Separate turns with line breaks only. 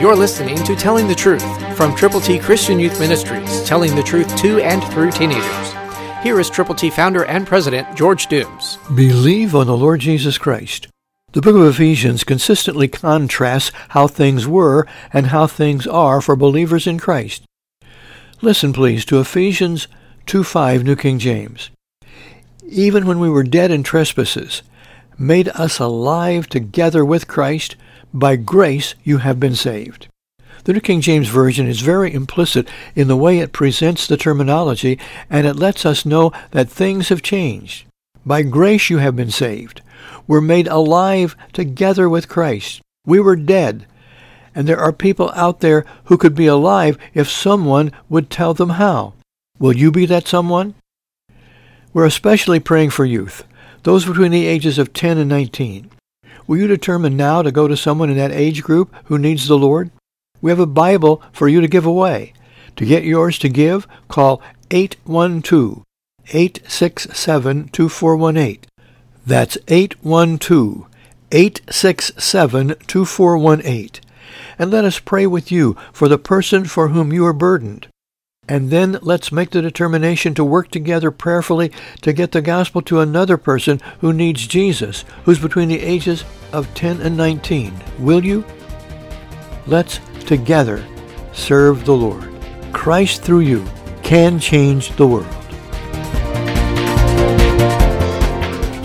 You're listening to Telling the Truth from Triple T Christian Youth Ministries, telling the truth to and through teenagers. Here is Triple T founder and president George Dooms.
Believe on the Lord Jesus Christ. The book of Ephesians consistently contrasts how things were and how things are for believers in Christ. Listen, please, to Ephesians 2.5 New King James. Even when we were dead in trespasses, made us alive together with Christ, by grace you have been saved. The New King James Version is very implicit in the way it presents the terminology, and it lets us know that things have changed. By grace you have been saved. We're made alive together with Christ. We were dead. And there are people out there who could be alive if someone would tell them how. Will you be that someone? We're especially praying for youth, those between the ages of 10 and 19. Will you determine now to go to someone in that age group who needs the Lord? We have a Bible for you to give away. To get yours to give, call 812-867-2418. That's 812-867-2418. And let us pray with you for the person for whom you are burdened. And then let's make the determination to work together prayerfully to get the gospel to another person who needs Jesus, who's between the ages of 10 and 19. Will you? Let's together serve the Lord. Christ through you can change the world.